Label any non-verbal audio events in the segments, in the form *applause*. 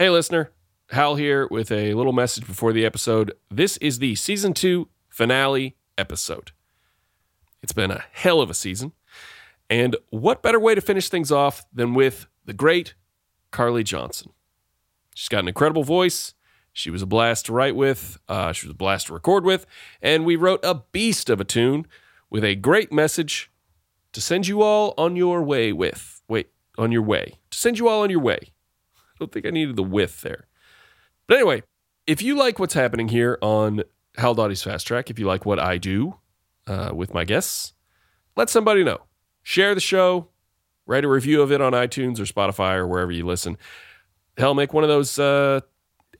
Hey, listener. Hal here with a little message before the episode. This is the season two finale episode. It's been a hell of a season. And what better way to finish things off than with the great Carly Johnson? She's got an incredible voice. She was a blast to write with, uh, she was a blast to record with, and we wrote a beast of a tune with a great message to send you all on your way with. Wait, on your way. To send you all on your way. Don't think I needed the width there. But anyway, if you like what's happening here on Hal Dottie's Fast Track, if you like what I do uh, with my guests, let somebody know. Share the show, write a review of it on iTunes or Spotify or wherever you listen. Hell, make one of those uh,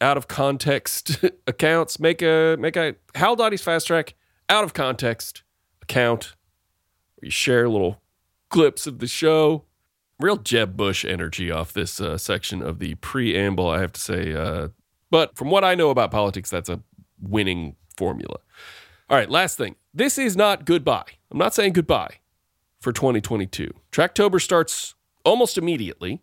out of context *laughs* accounts. Make a make a Hal Dottie's Fast Track out of context account where you share little clips of the show. Real Jeb Bush energy off this uh, section of the preamble, I have to say. Uh, but from what I know about politics, that's a winning formula. All right, last thing. This is not goodbye. I'm not saying goodbye for 2022. Tracktober starts almost immediately,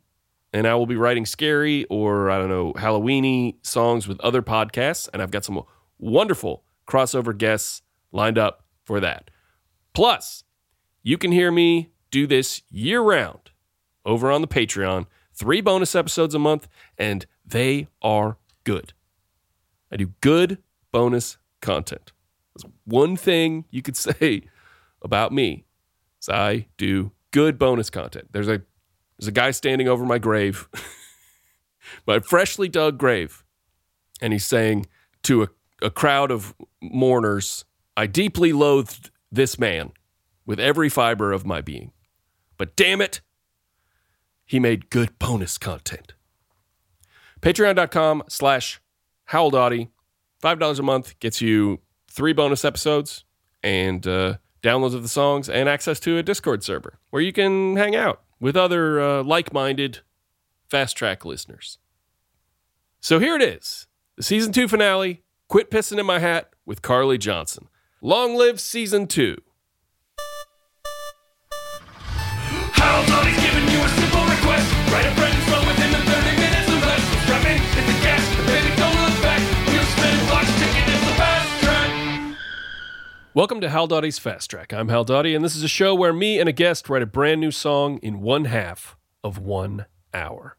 and I will be writing scary or, I don't know, Halloweeny songs with other podcasts, and I've got some wonderful crossover guests lined up for that. Plus, you can hear me do this year round over on the Patreon. Three bonus episodes a month, and they are good. I do good bonus content. There's one thing you could *laughs* say about me is I do good bonus content. There's a there's a guy standing over my grave, *laughs* my freshly dug grave, and he's saying to a, a crowd of mourners, I deeply loathed this man with every fiber of my being. But damn it, he made good bonus content. Patreon.com slash howldotty. $5 a month gets you three bonus episodes and uh, downloads of the songs and access to a Discord server where you can hang out with other uh, like minded fast track listeners. So here it is the season two finale Quit Pissing in My Hat with Carly Johnson. Long live season two. Welcome to Hal Dottie's Fast Track. I'm Hal Dottie, and this is a show where me and a guest write a brand new song in one half of one hour.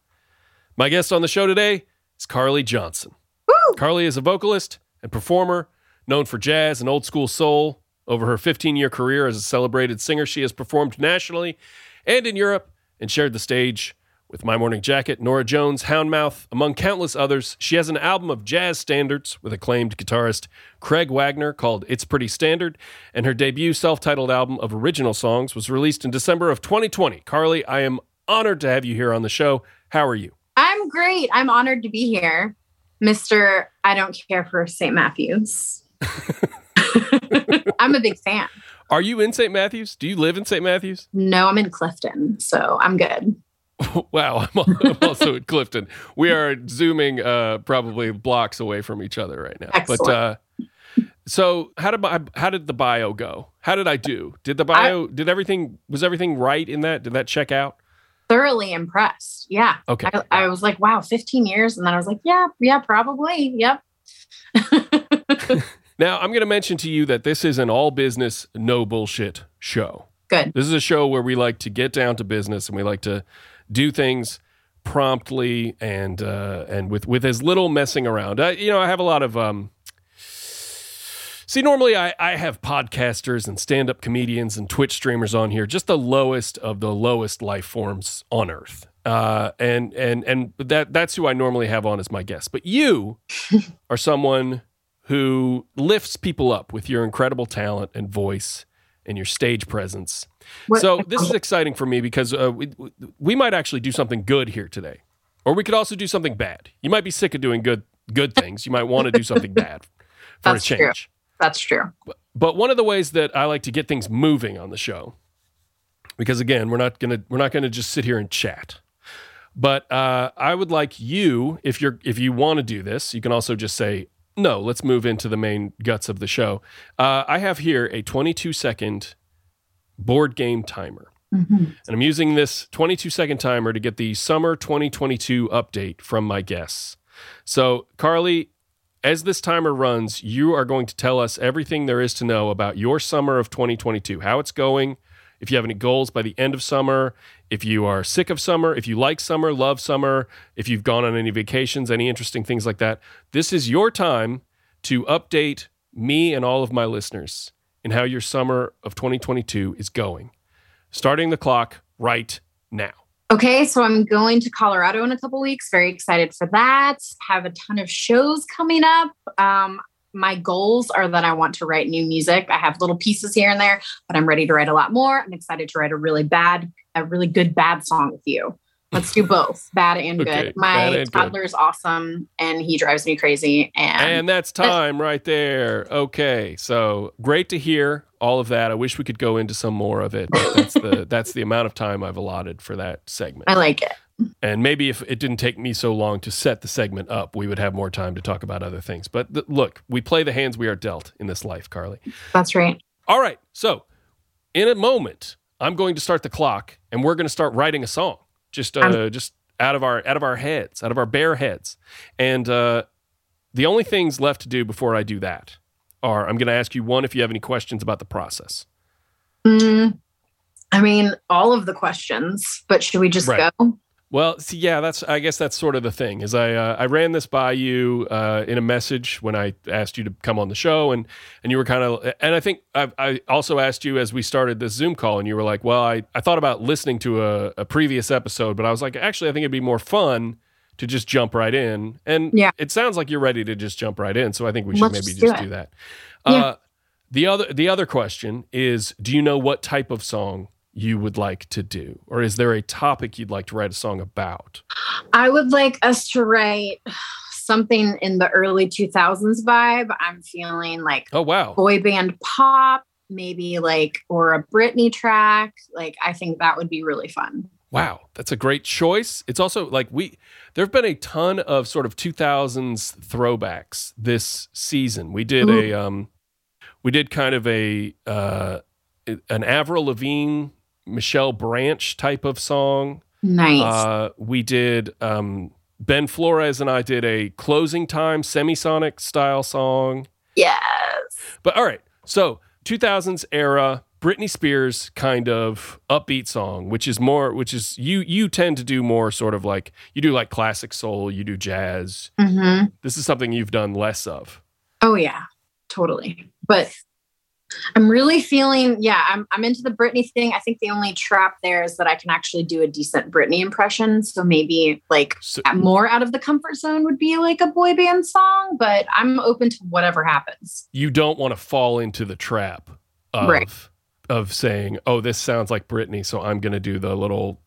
My guest on the show today is Carly Johnson. Carly is a vocalist and performer known for jazz and old school soul. Over her 15 year career as a celebrated singer, she has performed nationally and in Europe and shared the stage with My Morning Jacket, Norah Jones, Houndmouth, among countless others. She has an album of jazz standards with acclaimed guitarist Craig Wagner called It's Pretty Standard, and her debut self titled album of original songs was released in December of 2020. Carly, I am honored to have you here on the show. How are you? I'm great. I'm honored to be here, Mr. I don't care for St. Matthews. *laughs* I'm a big fan. Are you in St. Matthews? Do you live in St. Matthews? No, I'm in Clifton, so I'm good. *laughs* Wow, I'm also in Clifton. We are zooming uh, probably blocks away from each other right now. But uh, so how did my, how did the bio go? How did I do? Did the bio did everything was everything right in that? Did that check out? Thoroughly impressed. Yeah. Okay. I, I was like, wow, 15 years. And then I was like, yeah, yeah, probably. Yep. *laughs* Now I'm going to mention to you that this is an all business, no bullshit show. Good. This is a show where we like to get down to business and we like to do things promptly and uh, and with with as little messing around. I, you know, I have a lot of um. See, normally I, I have podcasters and stand up comedians and Twitch streamers on here, just the lowest of the lowest life forms on earth. Uh, and and and that that's who I normally have on as my guest. But you *laughs* are someone who lifts people up with your incredible talent and voice and your stage presence. What- So this is exciting for me because uh, we, we might actually do something good here today, or we could also do something bad. You might be sick of doing good good things. You might want to do something *laughs* bad for That's a true. change. That's true. But one of the ways that I like to get things moving on the show, because again, we're not gonna we're not gonna just sit here and chat. But uh, I would like you, if you're if you want to do this, you can also just say no. Let's move into the main guts of the show. Uh, I have here a 22 second board game timer. Mhm. And I'm using this 22 second timer to get the summer 2022 update from my guests. So, Carly, as this timer runs, you are going to tell us everything there is to know about your summer of 2022, how it's going, if you have any goals by the end of summer, if you are sick of summer, if you like summer, love summer, if you've gone on any vacations, any interesting things like that. This is your time to update me and all of my listeners in how your summer of 2022 is going. Starting the clock right now. Okay, so I'm going to Colorado in a couple weeks. Very excited for that. Have a ton of shows coming up. Um, my goals are that I want to write new music. I have little pieces here and there, but I'm ready to write a lot more. I'm excited to write a really bad, a really good bad song with you. Let's do both, bad and good. Okay, My and good. toddler is awesome, and he drives me crazy. And, And that's time right there. Okay. So great to hear all of that. I wish we could go into some more of it. That's the *laughs* that's the amount of time I've allotted for that segment. I like it. And maybe if it didn't take me so long to set the segment up, we would have more time to talk about other things. But th- look, we play the hands we are dealt in this life, Carly. That's right. All right. So, in a moment, I'm going to start the clock, and we're going to start writing a song, just uh, just out of our out of our heads, out of our bare heads. And uh, the only things left to do before I do that are I'm going to ask you one if you have any questions about the process. Mm, I mean, all of the questions, but should we just Right. go? Well, see, yeah, that's I guess that's sort of the thing. Is I uh, I ran this by you uh, in a message when I asked you to come on the show, and and you were kind of, and I think I, I also asked you as we started this Zoom call, and you were like, well, I, I thought about listening to a, a previous episode, but I was like, actually, I think it'd be more fun to just jump right in, and Yeah. it sounds like you're ready to just jump right in, so I think we should Let's maybe just do, that. Yeah. Uh, the other the other question is, do you know what type of song? You would like to do, or is there a topic you'd like to write a song about? I would like us to write something in the early 2000s vibe. I'm feeling like Oh wow! boy band pop, maybe like, or a Britney track. Like, I think that would be really fun. Wow, that's a great choice. It's also like we there've been a ton of sort of 2000s throwbacks this season. We did a um we did kind of a uh an Avril Lavigne, Michelle Branch type of song. Nice. Uh we did um Ben Flores and I did a closing time semisonic style song. yes. But all right, so 2000s era Britney Spears kind of upbeat song, which is more, which is you you tend to do more sort of like you do like classic soul, you do jazz. hmm This is something you've done less of. Oh, yeah, totally. But I'm really feeling, yeah, I'm, I'm into the Britney thing. I think the only trap there is that I can actually do a decent Britney impression. So maybe like So, more out of the comfort zone would be like a boy band song, but I'm open to whatever happens. you don't want to fall into the trap of Right. of saying, "Oh, this sounds like Britney, so I'm going to do the little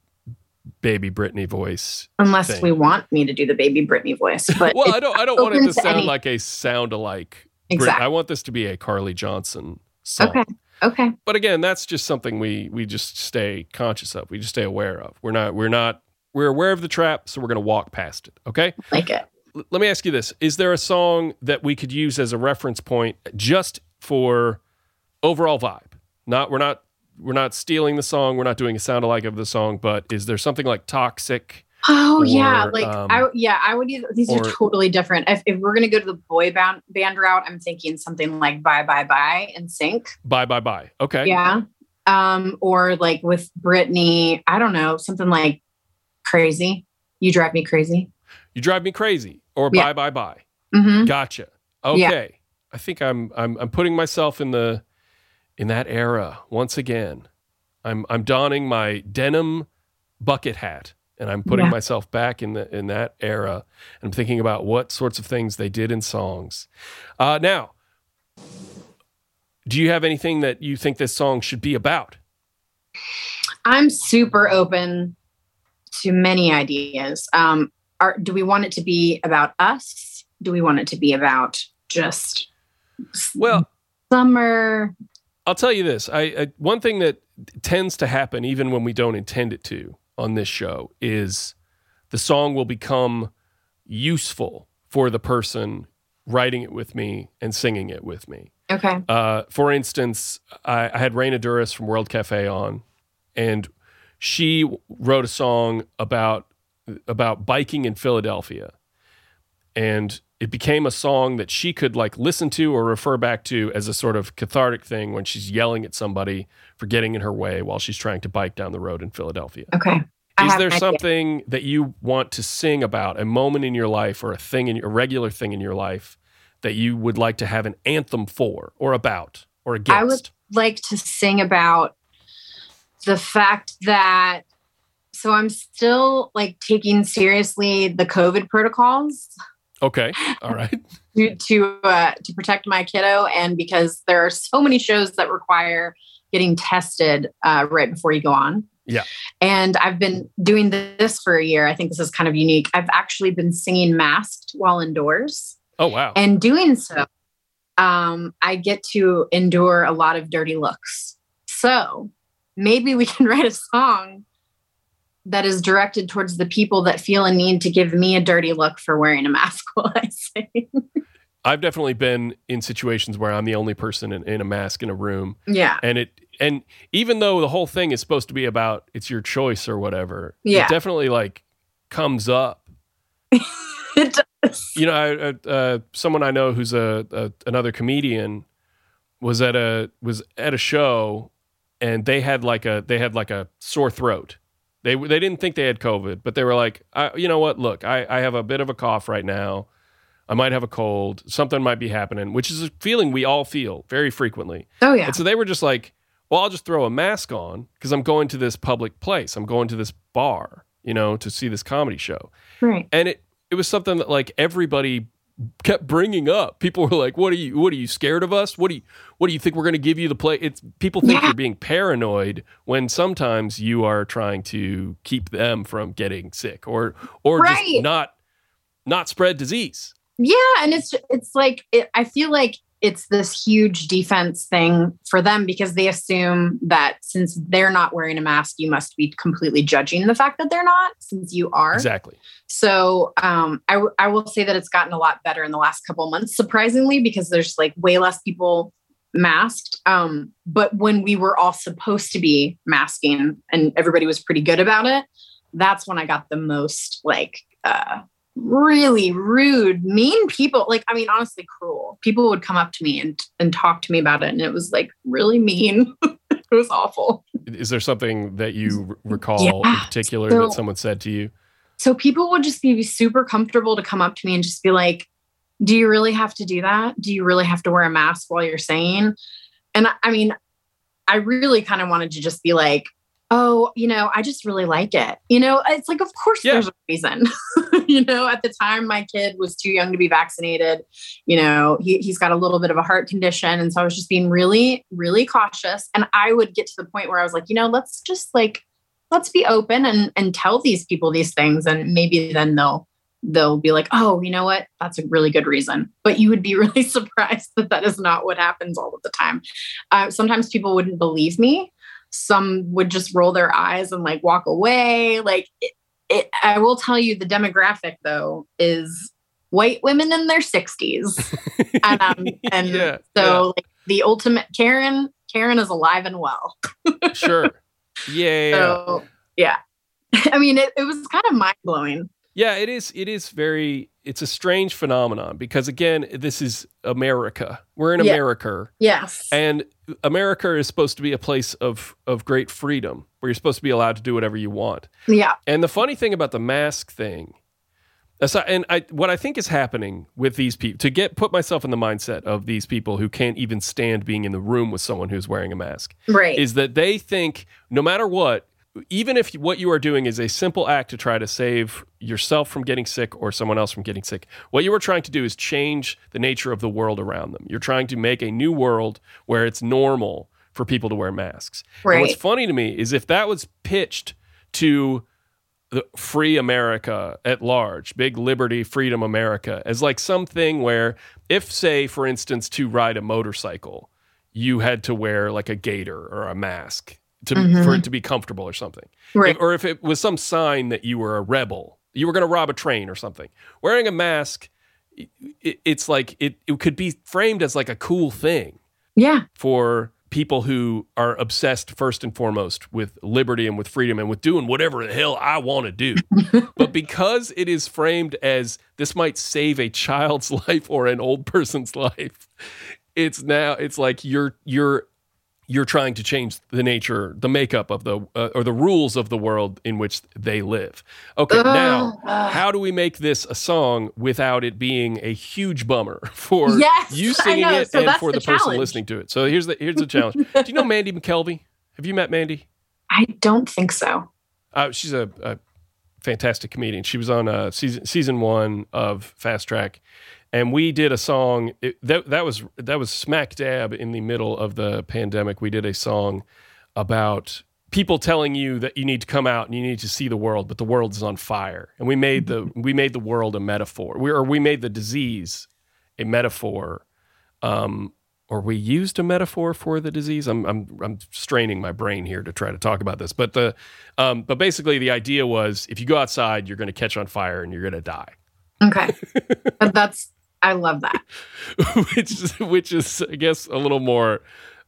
baby Britney voice." Unless thing. we want me to do the baby Britney voice. *laughs* But well, I don't I don't want it to to sound any- like a sound alike. Brit- exactly. I want this to be a Carly Johnson song. Okay. Okay. but again that's just something we we just stay conscious of we just stay aware of we're not we're not we're aware of the trap so we're going to walk past it okay Like it. L- let me ask you this is there a song that we could use as a reference point just for overall vibe not we're not we're not stealing the song we're not doing a sound alike of the song but is there something like toxic Oh yeah, like um, I yeah I would use these are totally different. If, if we're gonna go to the boy band band route, I'm thinking something like Bye Bye Bye NSYNC. bye bye bye okay Yeah. Um, or like with Britney, I don't know, something like Crazy. You drive me crazy. you drive me crazy or Yeah. bye bye bye hmm Gotcha. Okay. I think I'm I'm I'm putting myself in the in that era once again. I'm I'm donning my denim bucket hat and I'm putting Yeah. myself back in the in that era and I'm thinking about what sorts of things they did in songs. Uh, now, do you have anything that you think this song should be about? I'm super open to many ideas. Um, are do we want it to be about us? Do we want it to be about just Well, summer? I'll tell you this. I, I one thing that tends to happen even when we don't intend it to on this show is the song will become useful for the person writing it with me and singing it with me. Okay. Uh, for instance, I, I had Raina Douris from World Cafe on and she wrote a song about about biking in Philadelphia, and it became a song that she could like listen to or refer back to as a sort of cathartic thing when she's yelling at somebody for getting in her way while she's trying to bike down the road in Philadelphia. Okay. I Is there an idea. something that you want to sing about, a moment in your life or a thing in a regular thing in your life that you would like to have an anthem for or about or against? I would like to sing about the fact that so I'm still like taking seriously the COVID protocols Okay. All right. *laughs* to to, uh, to protect my kiddo, and because there are so many shows that require getting tested uh, right before you go on. Yeah. And I've been doing this for a year. I think this is kind of unique. I've actually been singing masked while indoors. Oh wow. And doing so, um, I get to endure a lot of dirty looks. So maybe we can *laughs* write a song that is directed towards the people that feel a need to give me a dirty look for wearing a mask *laughs* while I sing. I've definitely been in situations where I'm the only person in, in a mask in a room, yeah. and it and even though the whole thing is supposed to be about it's your choice or whatever, Yeah. it definitely like comes up. *laughs* It does. You know, I, uh, someone I know who's a, a another comedian was at a was at a show, and they had like a they had like a sore throat. They they didn't think they had COVID, but they were like, I, you know what? Look, I, I have a bit of a cough right now. I might have a cold. Something might be happening, which is a feeling we all feel very frequently. Oh yeah. And so they were just like, well, I'll just throw a mask on because I'm going to this public place. I'm going to this bar, you know, to see this comedy show. Right. And it it was something that like everybody kept bringing up. People were like, "What are you? What are you scared of us? What do you? What do you think we're going to give you the play?" It's people think Yeah. you're being paranoid when sometimes you are trying to keep them from getting sick or or Right. just not not spread disease. Yeah, and it's it's like it, I feel like it's this huge defense thing for them because they assume that since they're not wearing a mask, you must be completely judging the fact that they're not, since you are. Exactly. So um, I, w- I will say that it's gotten a lot better in the last couple months, surprisingly, because there's like way less people masked. Um, but when we were all supposed to be masking and everybody was pretty good about it, that's when I got the most like uh, really rude, mean people. Like, I mean, honestly, cruel. People would come up to me and and talk to me about it, and it was like really mean. *laughs* it was awful. Is there something that you recall in particular so- that someone said to you? So people would just be super comfortable to come up to me and just be like, Do you really have to do that? Do you really have to wear a mask while you're saying? And I, I mean, I really kind of wanted to just be like, Oh, you know, I just really like it. You know, it's like, of course Yeah. there's a reason. *laughs* you know, at the time, my kid was too young to be vaccinated. You know, he, he's got a little bit of a heart condition. And so I was just being really, really cautious. And I would get to the point where I was like, you know, let's just like, let's be open and and tell these people these things and maybe then they'll they'll be like oh you know what that's a really good reason but you would be *laughs* really surprised that that is not what happens all of the time uh, sometimes people wouldn't believe me some would just roll their eyes and like walk away like it, it, i will tell you the demographic though is white women in their 60s *laughs* and um, and Yeah, so like the ultimate karen karen is alive and well *laughs* Sure. Yeah. yeah. so yeah. *laughs* I mean, it, it was kind of mind blowing. Yeah, it is. It is very. It's a strange phenomenon because again, this is America. We're in Yeah. America, Yes. and America is supposed to be a place of of great freedom where you're supposed to be allowed to do whatever you want. yeah. And the funny thing about the mask thing, and I, what I think is happening with these people to get put myself in the mindset of these people who can't even stand being in the room with someone who's wearing a mask Right. is that they think no matter what, even if what you are doing is a simple act to try to save yourself from getting sick or someone else from getting sick, what you are trying to do is change the nature of the world around them. You're trying to make a new world where it's normal for people to wear masks. And what's funny to me is if that was pitched to the free America at large, big liberty, freedom America, as like something where, if, say, for instance, to ride a motorcycle, you had to wear like a gaiter or a mask to, Mhm. for it to be comfortable or something. right. If- or if it was some sign that you were a rebel, you were going to rob a train or something. Wearing a mask, it, it's like it, it could be framed as like a cool thing yeah. for people who are obsessed first and foremost with liberty and with freedom and with doing whatever the hell I want to do. *laughs* but because it is framed as this might save a child's *laughs* life or an old person's *laughs* life, it's now it's like you're you're you're trying to change the nature, the makeup of the uh, or the rules of the world in which they live. Okay, now Ugh. how do we make this a song without it being a huge bummer *laughs* for Yes, you singing it So and for the, the person listening to it? So here's the here's the challenge. *laughs* do you know Mandy McKelvey? Have you met Mandy? I don't think so. Uh, she's a, a fantastic comedian. She was on uh, season season one of Fast Track, and we did a song it, that that was that was smack dab in the middle of the pandemic. We did a song about people telling you that you need to come out and you need to see the world, but the world is on fire. And we made the *laughs* we made the world a metaphor. We or we made the disease a metaphor. Um, or we used a metaphor for the disease. I'm, I'm, I'm straining my brain here to try to talk about this, but the, um, but basically the idea was if you go outside, you're going to catch on fire and you're going to die, Okay. *laughs* but that's I love that. *laughs* which is, which is I guess a little more,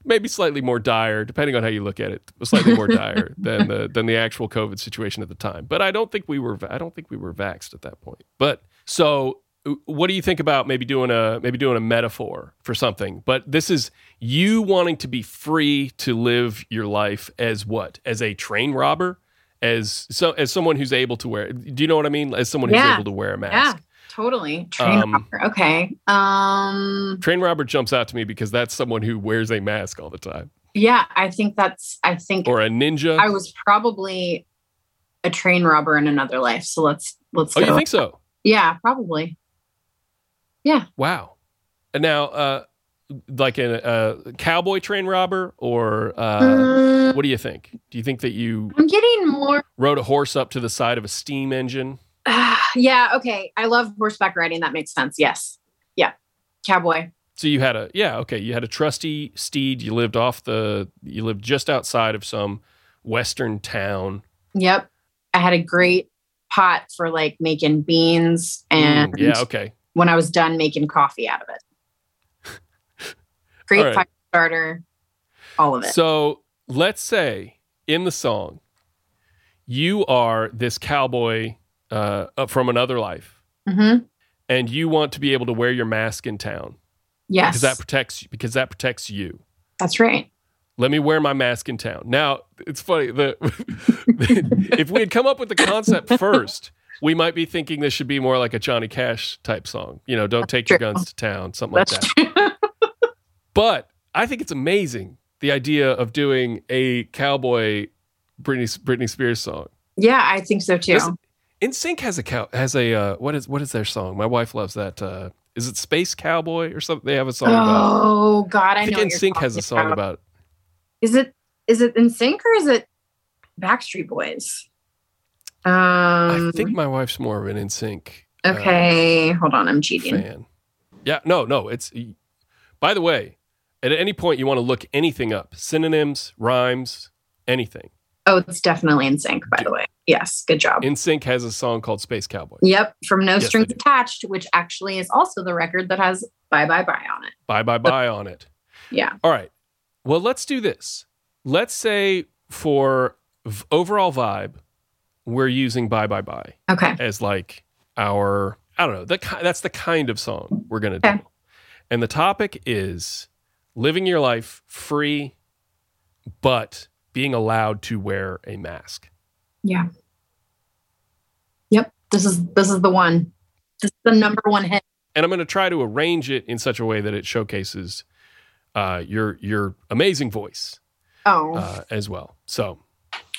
maybe slightly more dire, depending on how you look at it, slightly more dire *laughs* than the than the actual COVID situation at the time. But I don't think we were I don't think we were vaxxed at that point. But so what do you think about maybe doing a maybe doing a metaphor for something but this is you wanting to be free to live your life as what as a train robber as so as someone who's able to wear do you know what i mean as someone who's Yeah. able to wear a Yeah. Totally. Train Um, robber. Okay. Um train robber jumps out to me because that's someone who wears a mask all the time yeah, I think that's I think or a ninja I was probably a train robber in another life. So let's let's oh you think so Yeah, probably. Yeah. Wow and now uh like a, a cowboy train robber or uh Mm, what do you think do you think that you I'm getting more rode a horse up to the side of a steam engine yeah, okay. I love horseback riding. That makes sense. Yes. Yeah. Cowboy. So you had a yeah okay you had a trusty steed. You lived off the you lived just outside of some western town. Yep. I had a great pot for like making beans and Mm, yeah okay when I was done making coffee out of it. *laughs* Great right. fire starter, all of it. so let's say in the song you are this cowboy uh, from another life hmm and you want to be able to wear your mask in town Yes, because that protects you, because that protects you. that's right. Let me wear my mask in town. Now it's funny the *laughs* if we had come up with the concept *laughs* first, we might be thinking this should be more like a Johnny Cash type song. You know, don't take your guns to town, something like that. true. *laughs* But I think it's amazing the idea of doing a cowboy Britney Britney Spears song. yeah, I think so too. Does- NSYNC has a cow has a uh, what is what is their song? My wife loves that. Uh, is it Space Cowboy or something? They have a song about. oh God, I, I think know. you're NSYNC has a song about. about. Is it is it NSYNC or is it Backstreet Boys? Um, I think my wife's more of an NSYNC Okay, hold on. I'm cheating. fan. Yeah, no, no. It's by the way, at any point you want to look anything up, synonyms, rhymes, anything. Oh, it's definitely NSYNC. By the way, yes, good job. NSYNC has a song called Space Cowboy. Yep, from No Yes, Strings. Attached, which actually is also the record that has Bye Bye Bye on it. Bye bye bye on it. Yeah. All right. Well, let's do this. Let's say for v- overall vibe, we're using bye bye bye Okay. as like our I don't know. That ki- that's the kind of song we're gonna do. And the topic is living your life free, but being allowed to wear a mask. Yeah. Yep. This is this is the one. This is the number one hit. And I'm going to try to arrange it in such a way that it showcases uh, your your amazing voice Oh, uh, as well. So,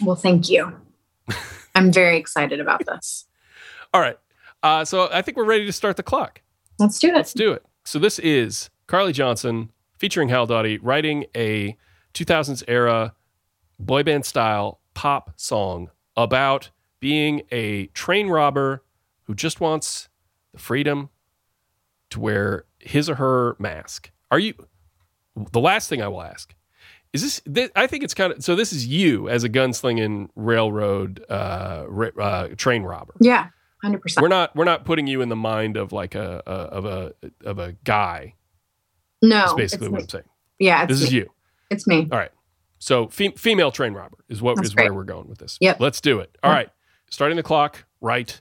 well, thank you. *laughs* I'm very excited about this. all right. Uh, so I think we're ready to start the clock. Let's do it. Let's do it. So this is Carly Johnson featuring Hal Dottie writing a 2000s era boy band style pop song about being a train robber who just wants the freedom to wear his or her mask. Are you the last thing I will ask is this, thi- I think it's kind of so this is you as a gunslinging railroad uh, ra- uh, train robber Yeah, hundred percent. we're not we're not putting you in the mind of like a, a of a of a guy. No, That's basically what me. I'm saying. yeah, it's This is you. It's me. All right. So fe- female train robber is what That's is where we're going with this. Yep. Let's do it. All Yep. right. Starting the clock right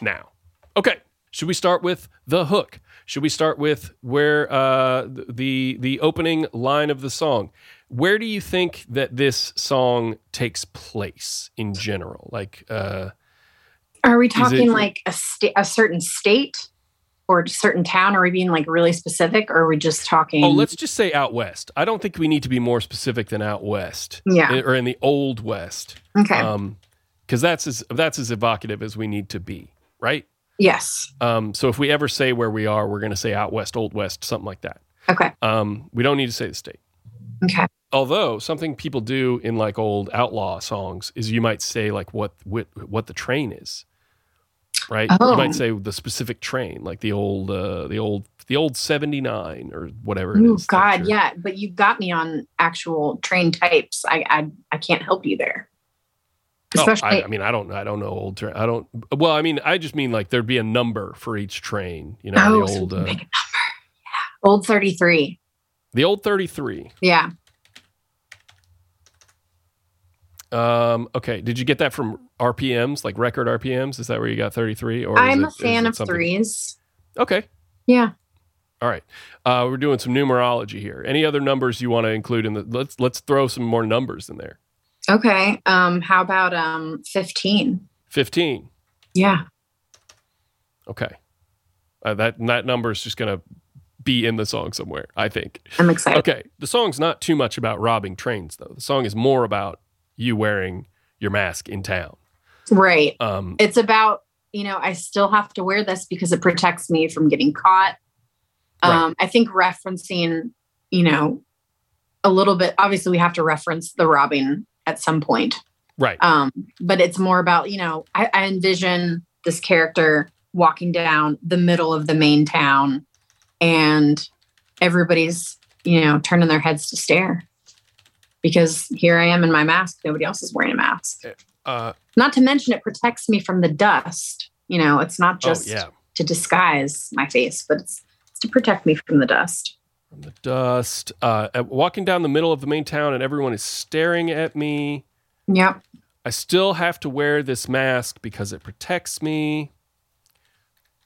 now. Okay. Should we start with the hook? Should we start with where uh, the the opening line of the song? Where do you think that this song takes place in general? Like, uh, Are we it- talking like a sta- a certain state or a certain town? Are we being like really specific, or are we just talking? oh, let's just say out west. I don't think we need to be more specific than out west Yeah. or in the old west. Okay. um because that's as that's as evocative as we need to be right yes. um so if we ever say where we are we're going to say out west old west something like that Okay. um we don't need to say the state Okay. although something people do in like old outlaw songs is you might say like what what, what the train is right you Oh. might say the specific train like the old uh the old the old 79 or whatever it Oh God, yeah. But you got me on actual train types. I I, I can't help you there. Oh, Especially I, I mean, I don't, I don't know old train. I don't. Well, I mean, I just mean like there'd be a number for each train. You know, oh, the old, can uh, pick a number. Yeah. Old thirty three. the old thirty-three. Yeah. Um, okay, did you get that from RPMs, like record RPMs? Is that where you got thirty-three? Or I'm it- a fan of something- threes. Okay, Yeah. all right. Uh, we're doing some numerology here. Any other numbers you want to include in the? Let's let's throw some more numbers in there. Okay. Um. How about um fifteen? Fifteen. Yeah. Okay, uh, that that number is just gonna be in the song somewhere. I think. I'm excited. Okay, the song's not too much about robbing trains, though. The song is more about you wearing your mask in town. Right. Um, It's about you know I still have to wear this because it protects me from getting caught. Right. Um. I think referencing you know a little bit. Obviously, we have to reference the robbing at some point. right. um but it's more about you know I, I envision this character walking down the middle of the main town and everybody's you know turning their heads to stare because here i am in my mask nobody else is wearing a mask Uh, not to mention it protects me from the dust you know it's not just oh yeah, to disguise my face but it's, it's to protect me from the dust from the dust. Uh, uh, walking down the middle of the main town, and everyone is staring at me. yep I still have to wear this mask because it protects me.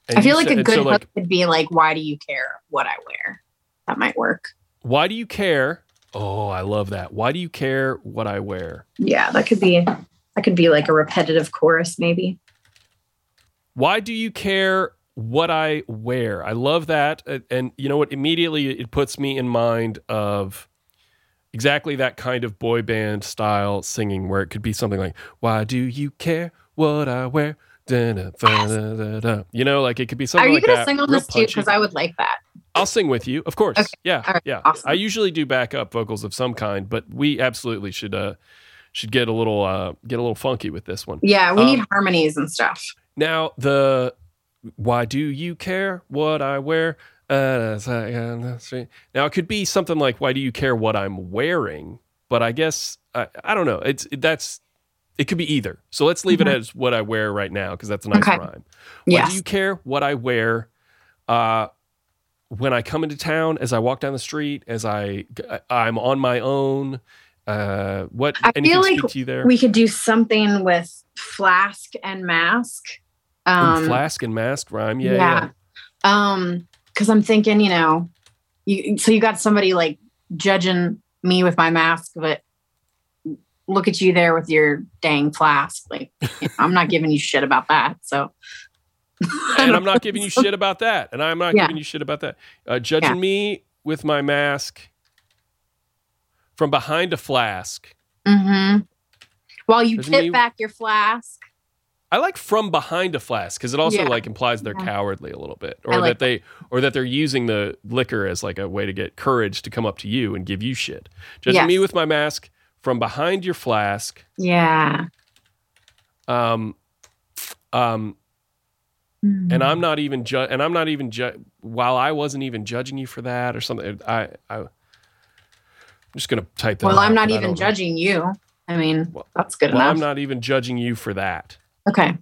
And i feel like said- a good so, hook like, would be like why do you care what i wear that might work why do you care? Oh, I love that. Why do you care what I wear? Yeah, that could be that could be like a repetitive chorus, maybe. Why do you care what I wear? I love that. And you know what? Immediately it puts me in mind of exactly that kind of boy band style singing where it could be something like, Why do you care what I wear? Da-da, da-da-da-da. You know, like it could be something. Are you like gonna that. sing on this too? Because I would like that. I'll sing with you, of course. Okay. Yeah, right. yeah. Awesome. I usually do backup vocals of some kind, but we absolutely should uh should get a little uh get a little funky with this one. Yeah, we Um, need harmonies and stuff. Now the why do you care what I wear? Uh, it's like on the street. Now it could be something like why do you care what I'm wearing? But I guess I, I don't know. It's it, that's it could be either. So let's leave Mhm. it as what I wear right now because that's a nice Okay. rhyme. Why Yes. do you care what I wear? Uh, when I come into town, as I walk down the street, as I I'm on my own. Uh, what I feel like to you there? we could do something with flask and mask. Um, flask and mask rhyme. Yeah, yeah. yeah. Um, because I'm thinking, you know, you so you got somebody like judging me with my mask, but look at you there with your dang flask. Like, you know, I'm not giving you shit about that. So, *laughs* and I'm not giving you shit about that. And I'm not Yeah. giving you shit about that. Uh, judging Yeah. me with my mask from behind a flask. hmm While you tip mean- back your flask. I like from behind a flask because it also Yeah. like implies they're cowardly a little bit, or I that like they, or that they're using the liquor as like a way to get courage to come up to you and give you shit. Judging Yes. me with my mask from behind your flask. Yeah. Um, um, Mm-hmm. and I'm not even ju- and I'm not even ju- while I wasn't even judging you for that or something. I, I I'm just gonna type that. Well, I'm not even don't know. judging you. I mean, Well- that's good Well, enough. I'm not even judging you for that. okay.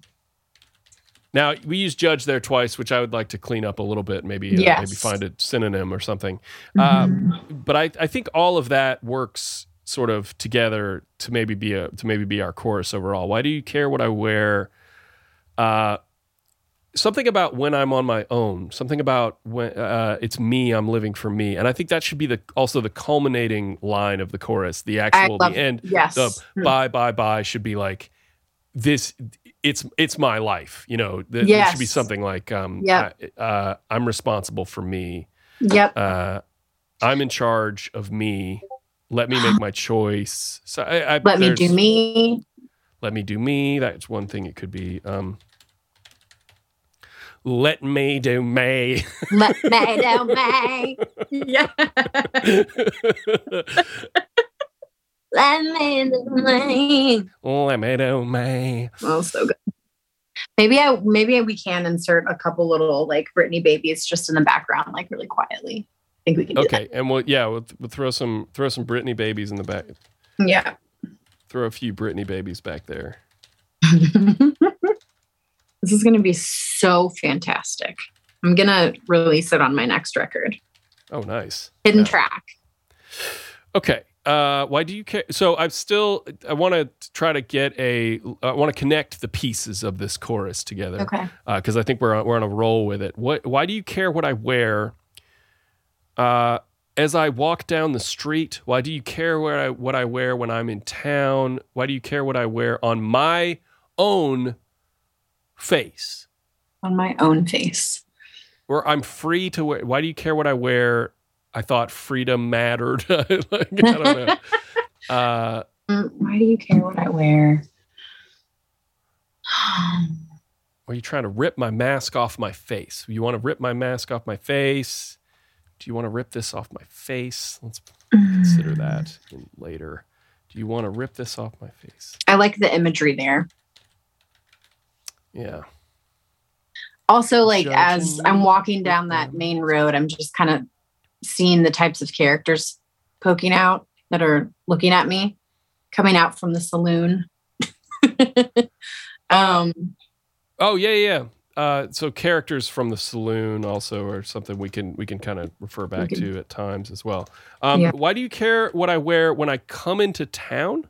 Now we use judge there twice, which I would like to clean up a little bit. Maybe uh, maybe find a synonym or something. Um, Mhm. but I, I think all of that works sort of together to maybe be a to maybe be our chorus overall. Why do you care what I wear? Uh, something about when I'm on my own. Something about when uh, it's me. I'm living for me, and I think that should be the also the culminating line of the chorus. The actual the end. yes. The bye bye bye should be like this. It's it's my life. You know. Th- It should be something like um. Yep. I, uh, I'm responsible for me Yep. uh, I'm in charge of me. Let me make my choice. So I, I, Let me do me. Let me do me. That's one thing it could be. Um, let me do me. Let me do me. *laughs* Yeah. Let me do me. let me do me. Oh, so good. Maybe I maybe we can insert a couple little like Britney babies just in the background, like really quietly. I think we can do Okay, and we'll yeah we'll, we'll throw some throw some Britney babies in the back. Yeah. Throw a few Britney babies back there. *laughs* this is gonna be so fantastic. I'm gonna release it on my next record. Oh, nice. Hidden Yeah. track. Okay. Uh, why do you care? So I'm still. I want to try to get a. I want to connect the pieces of this chorus together. Okay. because I think we're on, we're on a roll with it. What? Why do you care what I wear? Uh, as I walk down the street, why do you care where I, what I wear when I'm in town? Why do you care what I wear on my own face? On my own face. Or I'm free to wear. Why do you care what I wear? I thought freedom mattered. *laughs* like, I don't know. *laughs* Uh, Mm, Why do you care what I wear? are you trying to rip my mask off my face? You want to rip my mask off my face? Do you want to rip this off my face? Let's consider that later. Do you want to rip this off my face? I like the imagery there. Yeah. Also, like as I'm walking down that main road, I'm just kind of seeing the types of characters poking out that are looking at me, coming out from the saloon. *laughs* um, Oh yeah, yeah. yeah. Uh, so characters from the saloon also are something we can we can kind of refer back can- to at times as well. Um, Yeah. Why do you care what I wear when I come into town?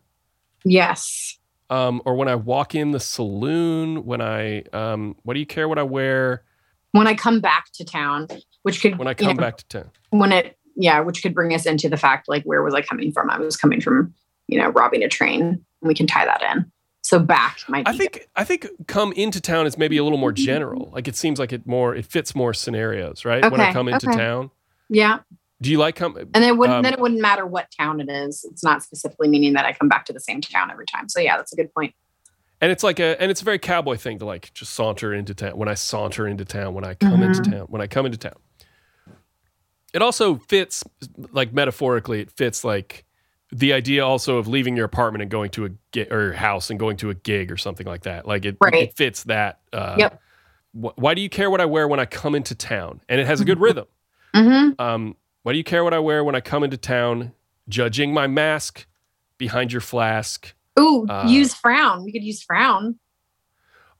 yes. Um, or when I walk in the saloon? When I um, why do you care what I wear When I come back to town, which could when I you come know, back to town? when it yeah, which could bring us into the fact like where was I coming from? I was coming from, you know, robbing a train. We can tie that in. So back might be I think I think come into town is maybe a little more general. Like it seems like it more it fits more scenarios, right? when I come into okay. town. yeah. Do you like come? And then it wouldn't Um, then it wouldn't matter what town it is. It's not specifically meaning that I come back to the same town every time. So yeah, that's a good point. And it's like a and it's a very cowboy thing to like just saunter into town. When I saunter into town, when I come into Mhm. town, when I come into town. It also fits like metaphorically, it fits like the idea also of leaving your apartment and going to a gig or your house and going to a gig or something like that. Like it, Right. it fits that. Uh, Yep. wh- why do you care what I wear when I come into town? And it has a good rhythm. Mm-hmm. Um, why do you care what I wear when I come into town? Judging my mask behind your flask. Ooh, Uh, use frown. We could use frown.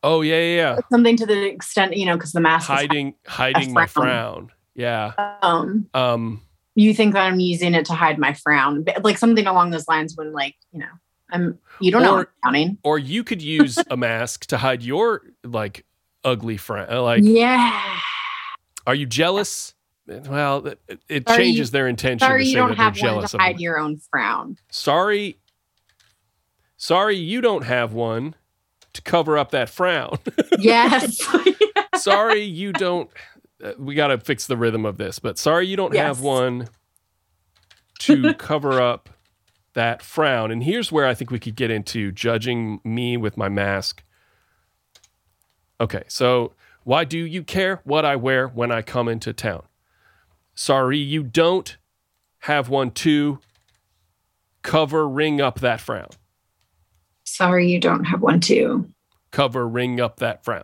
Oh yeah, yeah, yeah. Something to the extent, you know, because the mask is hiding hiding my frown. Yeah. um Um you think that I'm using it to hide my frown. Like something along those lines when like, you know, I'm you don't know Or- I'm frowning. or you could use a mask to hide your like ugly frown. Uh, Like yeah. are you jealous? Well, it, it Sorry, changes their intention Sorry to you don't that have one to hide your own frown. Sorry Sorry you don't have one to cover up that frown. *laughs* Yes. *laughs* sorry you don't uh, we got to fix the rhythm of this, but sorry you don't have one to *laughs* cover up that frown. And here's where I think we could get into judging me with my mask. Okay, so why do you care what I wear when I come into town? Sorry you don't have one to cover ring up that frown. Sorry you don't have one to Cover ring up that frown.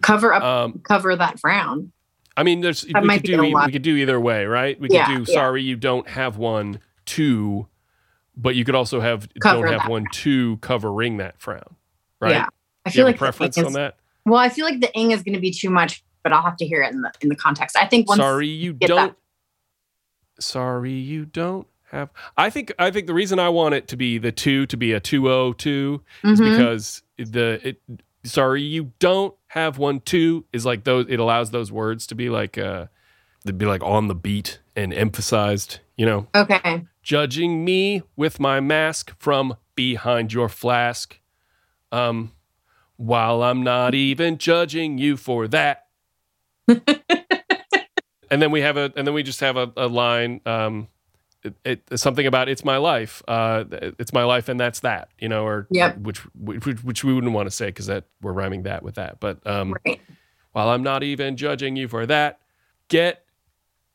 cover up Um cover that frown. I mean, there's we might could be do a e- lot. we could do either way, right? We Yeah, could do yeah. sorry you don't have one to, but you could also have Cover don't have that one to covering that frown, right? Yeah. I feel like preference that on that? Well, I feel like the ing is going to be too much, but I'll have to hear it in the in the context. I think once Sorry, you don't. Sorry, you don't have. I think. I think the reason I want it to be the two to be a two o two is because the it. Sorry, you don't have one two is like those. It allows those words to be like uh, to be like on the beat and emphasized. You know, okay, judging me with my mask from behind your flask. Um, while I'm not even judging you for that. *laughs* and then we have a, and then we just have a, a line, um, it, it something about it's my life, uh, it's my life, and that's that, you know, or Yep. which which which we wouldn't want to say because that we're rhyming that with that, but um, right. while I'm not even judging you for that, get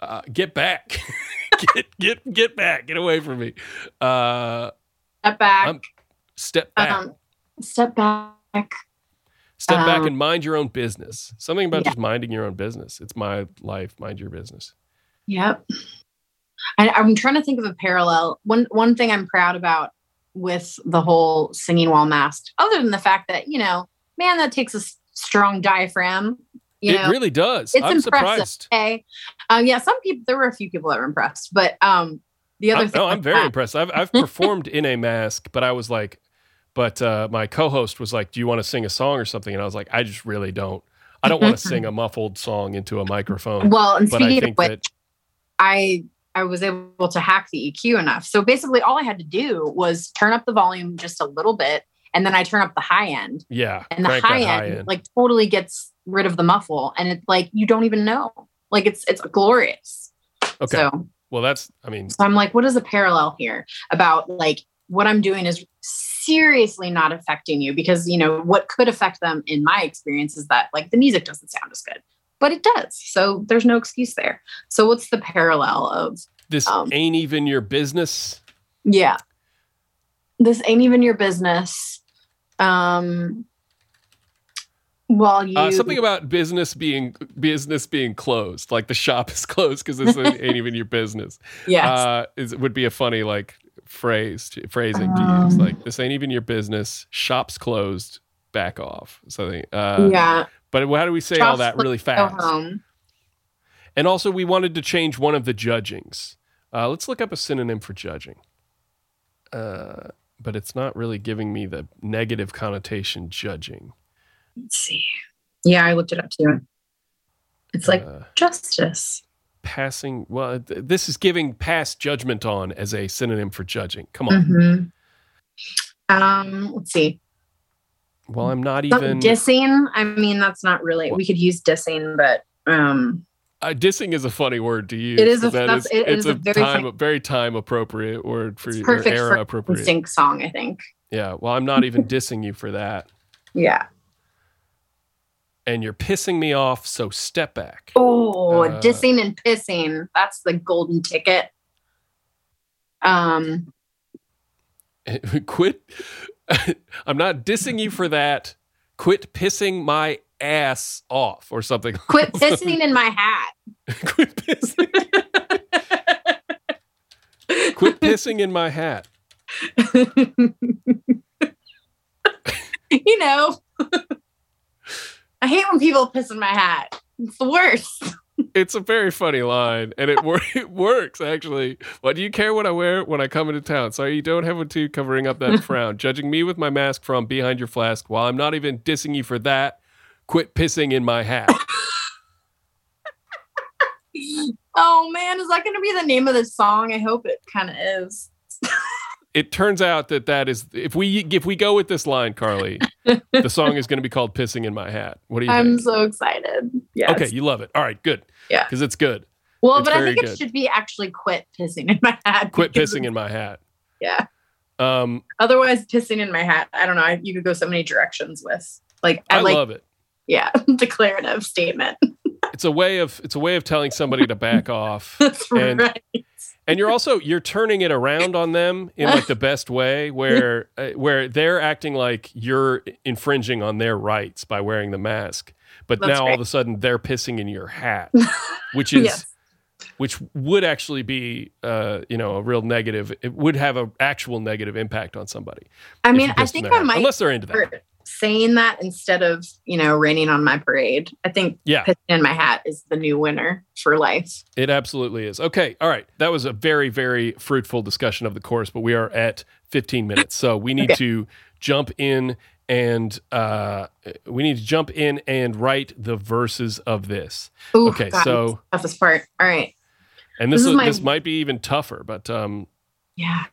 uh, get back, *laughs* get get get back, get away from me, uh, Step back. I'm- step back, um, step back. Step back, um, and mind your own business. Something about yeah. just minding your own business. It's my life, mind your business. Yep. I, I'm trying to think of a parallel. One one thing I'm proud about with the whole singing while masked, other than the fact that you know, man, that takes a strong diaphragm. You it know, really does. it's I'm impressive. surprised. okay. Um, yeah, some people. There were a few people that were impressed, but um, the other I'm, thing. no, I'm very that- impressed. I've I've *laughs* performed in a mask, but I was like, but uh, my co-host was like, "Do you want to sing a song or something?" And I was like, "I just really don't. I don't want to sing a muffled song into a microphone." Well, and But I speaking of think which, that I I was able to hack the EQ enough. So basically, all I had to do was turn up the volume just a little bit, and then I turn up the high end, yeah, and the high that end, like totally gets rid of the muffle, and it's like you don't even know. Like it's it's glorious. Okay. So Well, that's. I mean, so I'm like, what is the parallel here about like what I'm doing is seriously not affecting you because you know what could affect them in my experience is that like the music doesn't sound as good, but it does. So there's no excuse there. So what's the parallel of this um, ain't even your business. yeah, this ain't even your business. Um, well, you Uh, something about business being business being closed, like the shop is *laughs* closed because this ain't *laughs* even your business. yeah uh, is would be a funny like phrase phrasing to use. Um, Like this ain't even your business. Shops closed. Back off. Something. Uh, yeah. But how do we say all that really fast? And also, we wanted to change one of the judgings. Uh, let's look up a synonym for judging. Uh, but it's not really giving me the negative connotation judging. Let's see. Yeah, I looked it up too. It's like Uh, justice. Passing. Well, th- this is giving past judgment on as a synonym for judging. Come on. Mhm. Um, let's see. Well, I'm not even. dissing. I mean, that's not really. We could use dissing, but um, Uh, dissing is a funny word to use. It is a- that's- it it's is a a, very time, very time appropriate word for it's perfect era for appropriate. NSYNC song. I think. Yeah. Well, I'm not even dissing you for that, *laughs* Yeah. And you're pissing me off. So step back. Oh, Uh, dissing and pissing. That's the golden ticket. Um, *laughs* Quit. *laughs* I'm not dissing you for that. Quit pissing my ass off, or something. quit *laughs* pissing in my hat. Quit pissing. Quit pissing in my hat. you know, I hate when people piss in my hat. It's the worst. It's a very funny line, and it, wor- *laughs* it works actually. What do you care what I wear when I come into town? Sorry, you don't have a two covering up that *laughs* frown, judging me with my mask from behind your flask. While I'm not even dissing you for that, quit pissing in my hat. *laughs* Oh man, is that going to be the name of the song? I hope it kind of is. It turns out that that is if we if we go with this line, Carly, *laughs* the song is going to be called "Pissing in My Hat." What do you I'm think? so excited. Yes. Okay, you love it. All right, good. Yeah. because it's good. Well, it's but I think good. it should be actually quit pissing in my hat. Quit pissing in my hat. Yeah. Um, Otherwise, pissing in my hat. I don't know. I, you could go so many directions with. Like I, I like love it. yeah, *laughs* declarative statement. It's a way of it's a way of telling somebody to back *laughs* off. That's And- right. And you're also you're turning it around on them in like the best way where uh, where they're acting like you're infringing on their rights by wearing the mask but That's now all of a sudden they're pissing in your hat *laughs* which is yes. which would actually be uh you know a real negative it would have an actual negative impact on somebody I mean, I think I might unless they're into that saying that instead of you know raining on my parade. I think Yeah. pissing in my hat is the new winner for life. It absolutely is. Okay. All right. That was a very, very fruitful discussion of the course, but we are at 15 minutes. So we need Okay. to jump in and uh, we need to jump in and write the verses of this. Ooh, Okay, God, so- toughest part. All right. And this This is, is my- this might be even tougher, but um, Yeah.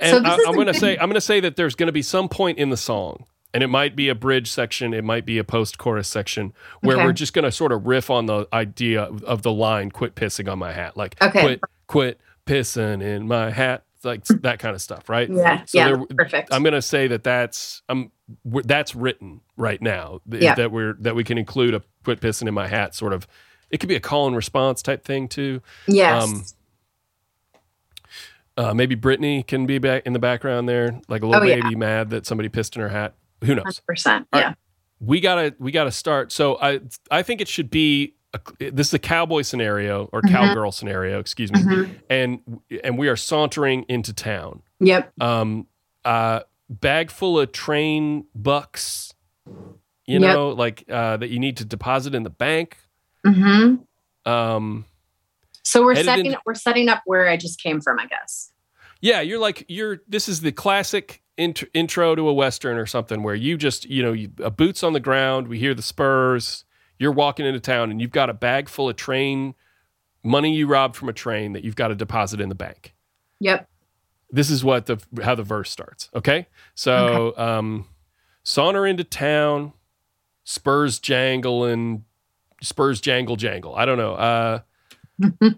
And So I, I'm going to say I'm going to say that there's going to be some point in the song, and it might be a bridge section, it might be a post-chorus section where Okay. we're just going to sort of riff on the idea of, of the line "Quit pissing on my hat," like Okay. "Quit, quit pissing in my hat," like that kind of stuff, right? Yeah. So yeah. perfect. I'm going to say that that's um that's written right now. th- Yeah. That we're that we can include a "Quit pissing in my hat" sort of. It could be a call and response type thing too. yes. um, Uh, maybe Britney can be back in the background there, like a little Oh, yeah. baby mad that somebody pissed in her hat. Who knows? Percent. Yeah. right. We gotta we gotta start. So I I think it should be a, this is a cowboy scenario or Mhm. cowgirl scenario, excuse me, Mhm. and and we are sauntering into town. Yep. Um, uh, bag full of train bucks, you Yep. know, like uh, that you need to deposit in the bank. hmm Um, So we're setting into- we're setting up where I just came from, I guess. Yeah, you're like you're. This is the classic int- intro to a western or something where you just you know you, a boots on the ground. We hear the spurs. You're walking into town and you've got a bag full of train money you robbed from a train that you've got to deposit in the bank. Yep. This is what the how the verse starts. Okay, so um, saunter into town, spurs jangle and spurs jangle jangle. I don't know. Uh, *laughs*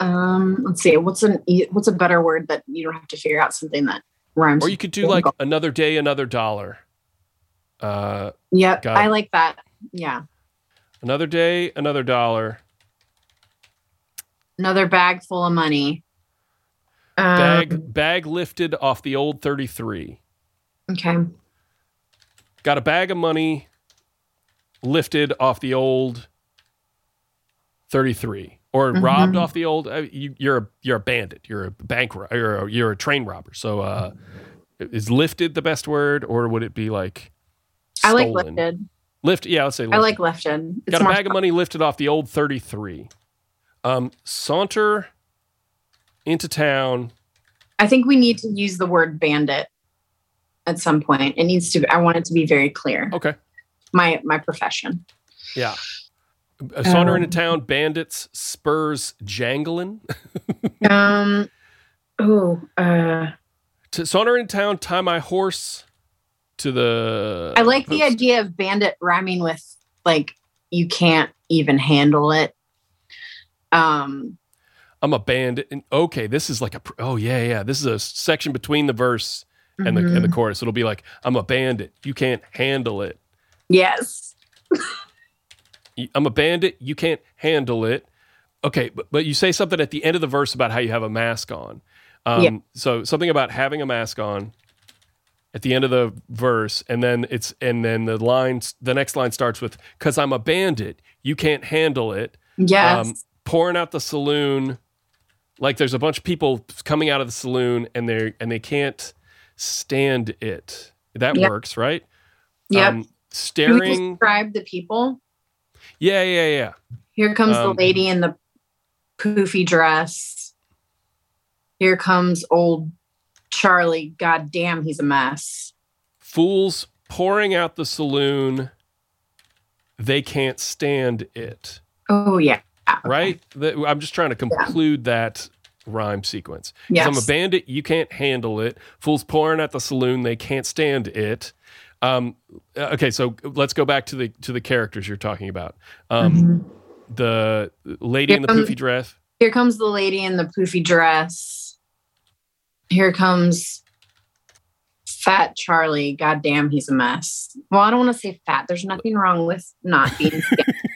Um, let's see. What's an what's a better word that you don't have to figure out something that rhymes? or you could do like another day, another dollar. Uh, Yep. It. I like that. Yeah. Another day, another dollar. Another bag full of money. Um, Bag bag lifted off the old 33. Okay. Got a bag of money lifted off the old 33 or Mhm. robbed off the old uh, you, you're a you're a bandit. You're a bank ro- you're a, you're a train robber. So uh is lifted the best word or would it be like I like lifted. Lift yeah, let's say I like lifted. It's Got a bag of money lifted off the old 33. Um saunter into town I think we need to use the word bandit at some point. It needs to. I want it to be very clear. Okay. My my profession. Yeah. A saunter Um, into town, bandits, spurs, jangling. *laughs* Um. Oh. Uh. to saunter into town, tie my horse to the. I like the idea of bandit rhyming with like you can't even handle it. Um. I'm a bandit. And, okay, this is like a. Oh yeah, yeah. This is a section between the verse and the and the mhm. chorus. It'll be like, I'm a bandit. You can't handle it. yes. *laughs* I'm a bandit. You can't handle it. Okay, but, but you say something at the end of the verse about how you have a mask on. Um, Yeah. So something about having a mask on at the end of the verse, and then it's and then the lines. The next line starts with "Cause I'm a bandit. You can't handle it." Yes. Um, pouring out the saloon, like there's a bunch of people coming out of the saloon, and they and they can't stand it. That Yep. works, right? Yeah. Um, staring. describe the people? Yeah, yeah, yeah. Here comes the Um, lady in the poofy dress. Here comes old Charlie. God damn, he's a mess. fools pouring out the saloon they can't stand it Oh yeah. right i'm just trying to conclude that rhyme sequence. Yes. i'm a bandit you can't handle it fools pouring at the saloon they can't stand it um, uh, okay so let's go back to the to the characters you're talking about um, Mhm. the lady in the comes- poofy dress Here comes the lady in the poofy dress. Here comes fat Charlie. God damn, he's a mess. Well, I don't want to say fat. There's nothing wrong with not being *laughs*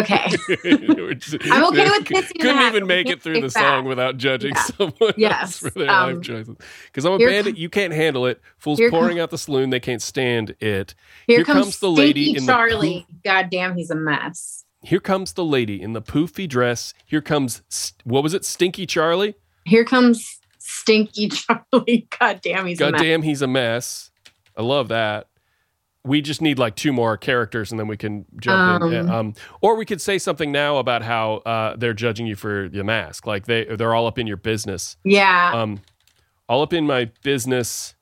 okay. *laughs* I'm okay with kissing in Couldn't the hat, even make it through the fat. song without judging Yeah. someone *laughs* Yes, for their um, life choices. Because I'm a bandit, you can't handle it. Fools pouring out the saloon, they can't stand it. Here, Here comes, comes the lady in the Charlie. God damn, he's a mess. Here comes the lady in the poofy dress. Here comes st- what was it? Stinky Charlie. Here comes Stinky *laughs* Charlie. God damn, he's a God mess. damn, he's a mess. I love that. We just need like two more characters and then we can jump in. Um. Um, or we could say something now about how uh, they're judging you for your mask. Like they they're all up in your business. Yeah, Um, all up in my business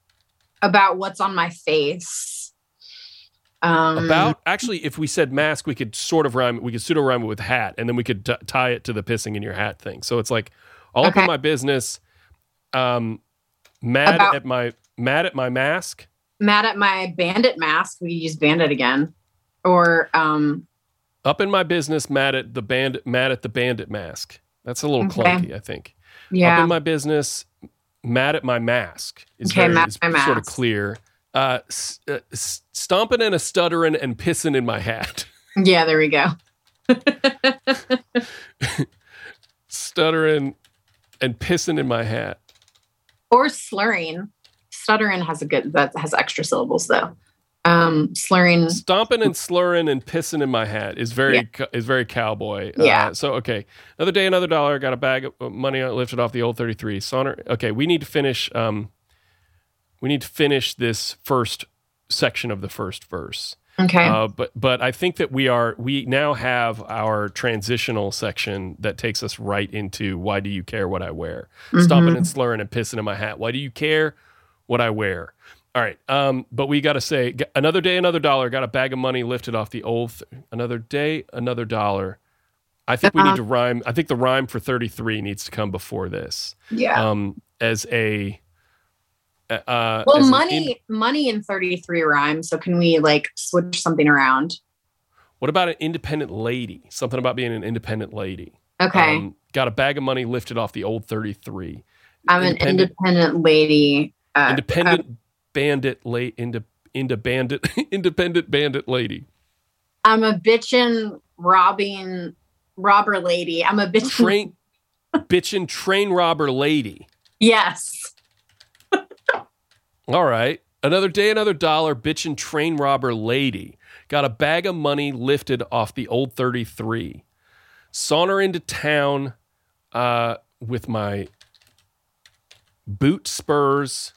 about what's on my face. Um, about actually if we said mask we could sort of rhyme we could pseudo rhyme it with hat and then we could t- tie it to the pissing in your hat thing so it's like all up in my business um mad About- at my mad at my mask mad at my bandit mask. We use bandit again, or um, up in my business mad at the bandit mad at the bandit mask that's a little Okay. clunky i think Yeah. up in my business mad at my mask is Okay, very is sort of clear uh, s- uh stomping and a stuttering and pissing in my hat *laughs* yeah. There we go. *laughs* stuttering and pissing in my hat or slurring. Stuttering has a good that has extra syllables though. Um, slurring. stomping and slurring and pissing in my hat is very Yeah. is very cowboy. Yeah. Uh, so okay, another day, another dollar. Got a bag of uh, money lifted off the old thirty three. Sonner. Okay, we need to finish. Um, we need to finish this first section of the first verse. Okay. Uh, but but I think that we are we now have our transitional section that takes us right into why do you care what I wear? Stomping Mhm. and slurring and pissing in my hat. Why do you care what I wear? All right. Um, but we got to say another day, another dollar. Got a bag of money lifted off the old. Th- another day, another dollar. I think we Uh-huh. need to rhyme. I think the rhyme for thirty three needs to come before this. yeah. Um, as a uh, well, as money, in- money in thirty-three rhymes. So can we like switch something around? what about an independent lady? Something about being an independent lady. Okay. Um, got a bag of money lifted off the old 33. I'm an independent lady. Uh, independent bandit late into into bandit *laughs* independent bandit lady. I'm a bitchin' robbing robber lady. I'm a bitchin' Train *laughs* bitchin' train robber lady. Yes. *laughs* All right. Another day, another dollar, bitchin' train robber lady. Got a bag of money lifted off the old 33. Saunter into town uh, with my boot spurs.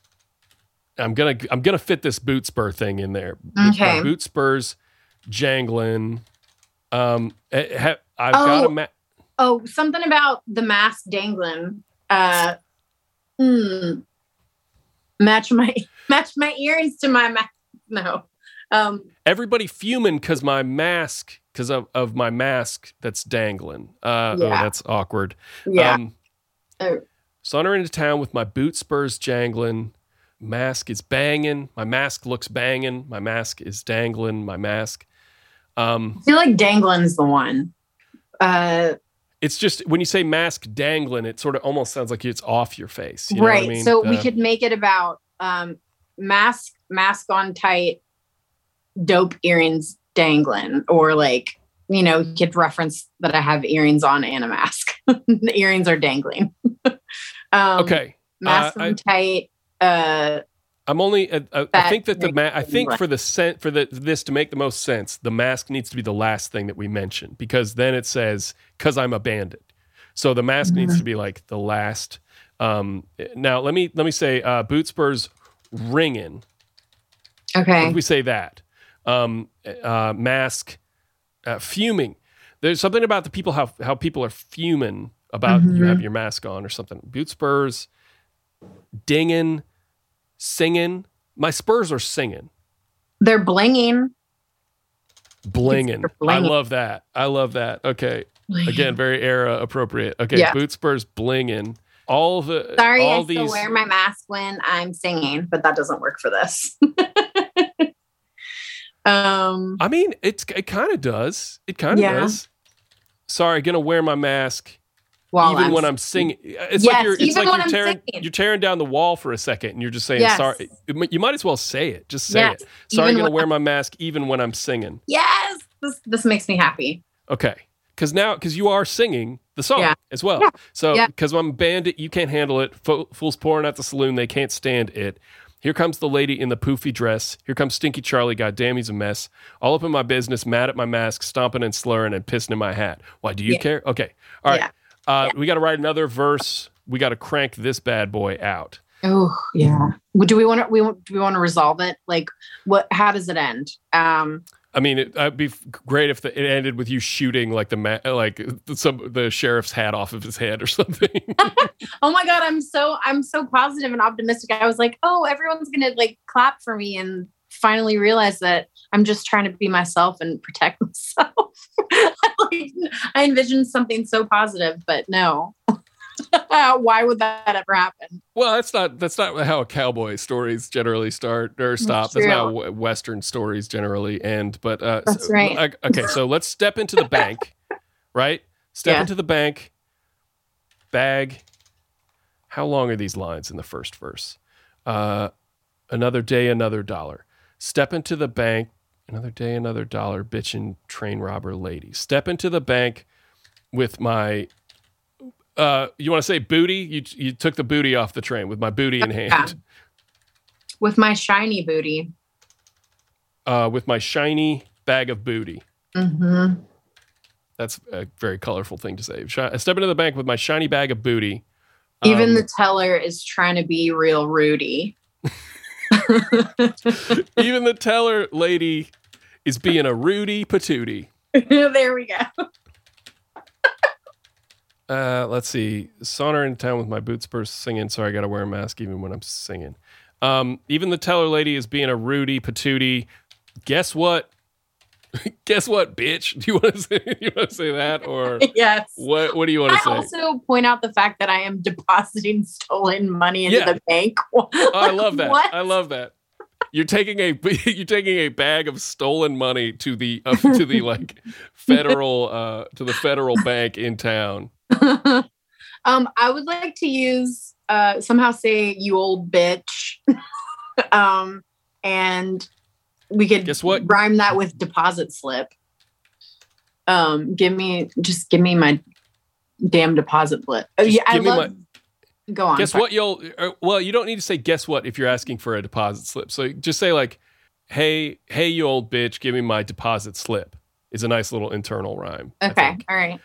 I'm gonna I'm gonna fit this boot spur thing in there. Okay. boot spurs jangling. Um, eh, ha- I've got a Oh. ma- Oh, something about the mask dangling. Uh, hmm. Match my *laughs* match my earrings to my mask. No. Um. everybody fuming because my mask because of, of my mask that's dangling. Uh, Oh, that's awkward. Yeah. Um, Oh. Saunter into town with my boot spurs jangling. Mask is banging. My mask looks banging. My mask is dangling. My mask. Um, I feel like dangling's the one. Uh. it's just when you say mask dangling, it sort of almost sounds like it's off your face. You know what I right. mean? So we Uh, could make it about um mask mask on tight, dope earrings dangling, or like you know, you could reference that I have earrings on and a mask. *laughs* the earrings are dangling. *laughs* um, okay. Mask Uh, on tight. Uh, I'm only. Uh, uh, I think that the ma- I think for the sen- for the this to make the most sense, the mask needs to be the last thing that we mention because then it says because I'm a bandit. So the mask needs to be like the last. Um, now let me let me say uh, boot spurs ringing. okay. We say that, um, uh, mask uh, fuming. There's something about the people how how people are fuming about you Mhm. have your mask on or something. Boot spurs, dinging, singing. My spurs are singing, They're blinging. blinging. They're I love that. I love that. Okay, again, very era appropriate. Okay, Yeah. boot spurs blinging. All the Sorry, all I still these. wear my mask when I'm singing, but that doesn't work for this. *laughs* um, I mean, it's it kind of does. It kind of Yeah. does. Sorry, gonna wear my mask. While even I'm when I'm singing. Uh, it's Yes, like you're it's like you're tearing you're tearing down the wall for a second and you're just saying Yes. sorry. You might as well say it. Just say Yes, it. Sorry, I'm gonna wear my mask even when I'm singing. yes, this this makes me happy. Okay. Because now, because you are singing the song Yeah. as well. Yeah. So, Yeah. because I'm a bandit, you can't handle it. Fo- fools pouring at the saloon, they can't stand it. Here comes the lady in the poofy dress. Here comes Stinky Charlie. God damn, he's a mess. All up in my business, mad at my mask, stomping and slurring and pissing in my hat. Why do you Yeah. care? Okay. All right. Yeah. Uh, We got to write another verse. We got to crank this bad boy out. Oh yeah. Do we want to? We do we want to resolve it? Like, what? How does it end? Um. I mean, it, it'd be great if the, it ended with you shooting like the ma- like some the sheriff's hat off of his head or *laughs* something. *laughs* Oh my god, I'm so I'm so positive and optimistic. I was like, oh, everyone's gonna like clap for me, and finally realize that I'm just trying to be myself and protect *laughs* myself. like, *laughs* I envisioned something so positive, but no. *laughs* Why would that ever happen? well, that's not that's not how cowboy stories generally start or stop. That's, true. not how Western stories generally end. But uh, That's so- right. Okay, so let's step into the bank, right? Step Yeah. into the bank. Bag. How long are these lines in the first verse? Uh, another day, another dollar. Step into the bank. Another day, another dollar. Bitchin' train robber lady. Step into the bank with my. Uh, you want to say booty? You you took the booty off the train with my booty in Yeah. hand. With my shiny booty. Uh, with my shiny bag of booty. hmm That's a very colorful thing to say. I step into the bank with my shiny bag of booty. Even Um, the teller is trying to be real Rudy. *laughs* *laughs* even the teller lady is being a Rudy Patootie. *laughs* there we go. *laughs* Uh, let's see. Saunter in town with my boots burst singing. Sorry, I got to wear a mask even when I'm singing. Um, even the teller lady is being a Rudy Patootie. Guess what? *laughs* Guess what, bitch? Do you want to *laughs* say? You want to say that or *laughs* yes. what? What do you want I to say? I also point out the fact that I am depositing stolen money into Yeah. the bank. Oh, I love that. What? I love that. You're taking a you're taking a bag of stolen money to the uh, to the like federal uh to the federal bank in town. um, I would like to use uh, somehow say you old bitch, um, and we could Guess what? rhyme that with deposit slip. Um, give me just give me my damn deposit slip. Oh yeah, I give me love. Go on. Guess sorry. what you'll uh, well, you don't need to say guess what if you're asking for a deposit slip. So just say like, "Hey, hey you old bitch, give me my deposit slip." Is a nice little internal rhyme. Okay, all right.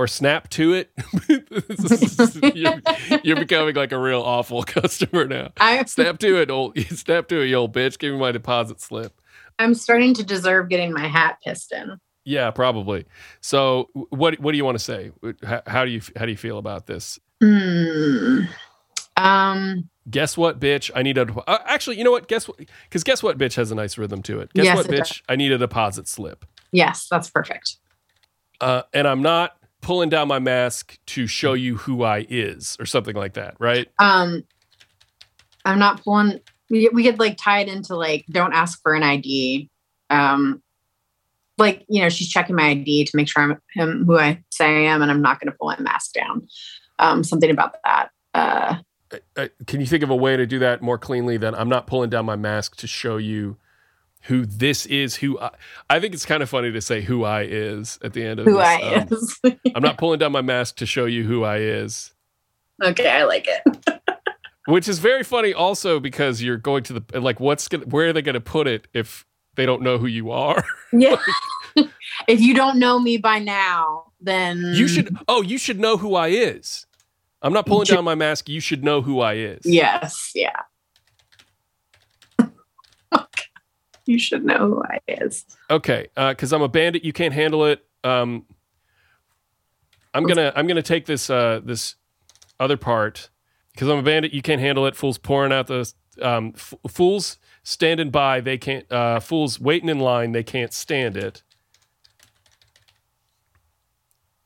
Or snap to it. *laughs* you're, you're becoming like a real awful *laughs* customer now. I, Snap to it, old *laughs* snap to it, you old bitch. Give me my deposit slip. I'm starting to deserve getting my hat pissed piston. Yeah, probably. So, what what do you want to say? How, how do you how do you feel about this? Hmm. Um. Guess what, bitch? I need a uh, actually. You know what? Guess what? Because guess what, bitch has a nice rhythm to it. Guess Yes, what, it bitch? I need a deposit slip. Yes, that's perfect. Uh, and I'm not pulling down my mask to show you who I is or something like that, right? Um. I'm not pulling. We, we could like tie it into like don't ask for an ID. Um. Like you know, she's checking my ID to make sure I'm him who I say I am, and I'm not going to pull my mask down. Um. Something about that. Uh. Uh, can you think of a way to do that more cleanly than I'm not pulling down my mask to show you who this is? Who I, I think it's kind of funny to say who I is at the end of Who this. I Um, is. *laughs* I'm not pulling down my mask to show you who I is. okay, I like it. *laughs* Which is very funny also because you're going to the like what's gonna where are they gonna put it if they don't know who you are? *laughs* Yeah. if you don't know me by now, then You should oh, you should know who I is. I'm not pulling down my mask, you should know who I is. Yes. Yeah. You should know who I is. Okay, because I'm a bandit, you can't handle it. Um, I'm gonna I'm gonna take this uh, this other part because I'm a bandit. You can't handle it. Fools pouring out the um, f- fools standing by. They can't. Uh, fools waiting in line. They can't stand it.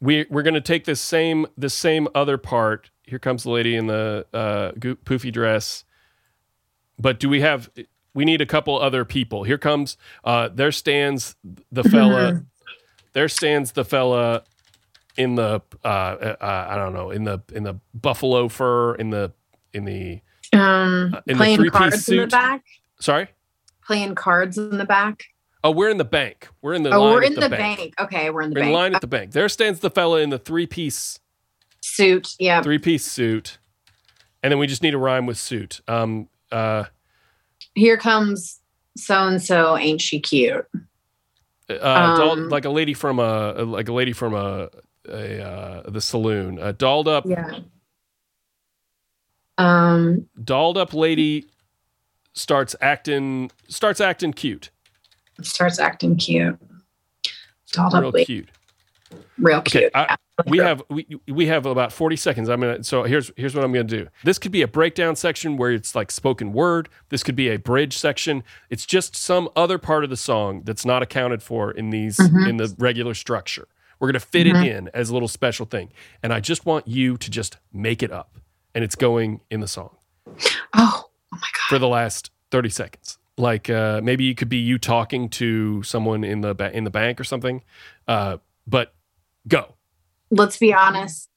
We we're gonna take this same this same other part. Here comes the lady in the uh, poofy dress. But do we have? We need a couple other people. Here comes. Uh, there stands the fella. *laughs* there stands the fella in the. Uh, uh, I don't know. In the in the buffalo fur. In the in the. Um, Uh, in playing three-piece cards in the back. Sorry. Playing cards in the back. Oh, we're in the bank. We're in the. Oh, line we're at in the, bank. Okay, we're in the We're in line at the bank. There stands the fella in the three piece Suit. Yeah. three piece suit, and then we just need a rhyme with suit. Um. Uh. Here comes so and so. Ain't she cute? uh Um, like a lady from a like a lady from a, a uh, the saloon uh, dolled up Yeah. Um, Dolled up lady starts acting starts acting cute. starts acting cute. Dolled Real up, lady. cute. real Okay, cute. I- Yeah. We have we we have about 40 seconds. I'm gonna so here's here's what i'm gonna do. This could be a breakdown section where it's like spoken word. This could be a bridge section. It's just some other part of the song that's not accounted for in these Mhm. in the regular structure. We're gonna fit Mhm. it in as a little special thing. And i just want you to just make it up. And it's going in the song. Oh, oh my god. for the last 30 seconds. Like uh, maybe it could be you talking to someone in the ba- in the bank or something. Uh, but go Let's be honest.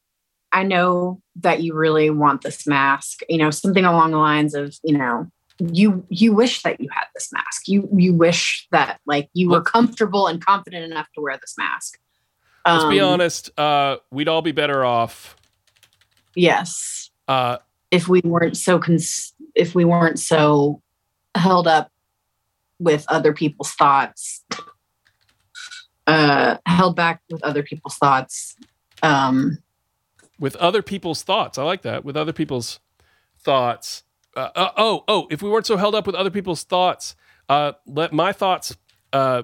I know that you really want this mask. You know, something along the lines of, you know, you you wish that you had this mask. You you wish that like you were comfortable and confident enough to wear this mask. let's be Um, honest uh, we'd all be better off Yes. uh, if we weren't so cons- if we weren't so held up with other people's thoughts uh held back with other people's thoughts um with other people's thoughts. I like that. With other people's thoughts. Uh, uh, oh, oh, if we weren't so held up with other people's thoughts, uh, let my thoughts uh,